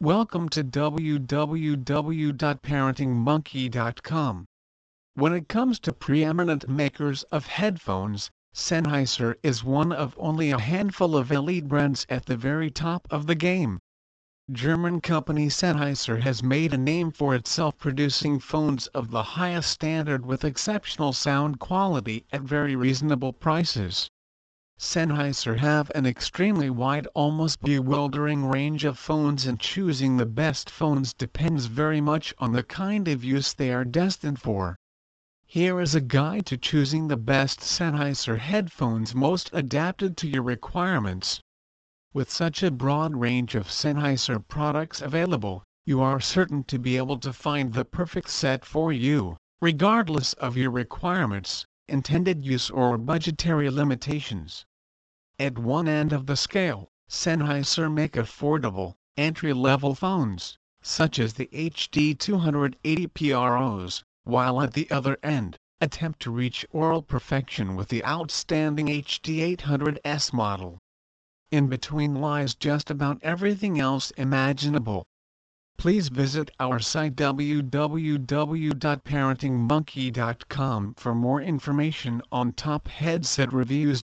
Welcome to www.parentingmonkey.com. When it comes to preeminent makers of headphones, Sennheiser is one of only a handful of elite brands at the very top of the game. German company Sennheiser has made a name for itself producing phones of the highest standard with exceptional sound quality at very reasonable prices. Sennheiser have an extremely wide almost bewildering range of phones and choosing the best phones depends very much on the kind of use they are destined for. Here is a guide to choosing the best Sennheiser headphones most adapted to your requirements. With such a broad range of Sennheiser products available, you are certain to be able to find the perfect set for you, regardless of your requirements, intended use or budgetary limitations. At one end of the scale, Sennheiser make affordable, entry-level phones, such as the HD 280 PROs, while at the other end, attempt to reach aural perfection with the outstanding HD 800S model. In between lies just about everything else imaginable. Please visit our site www.parentingmonkey.com for more information on top headset reviews.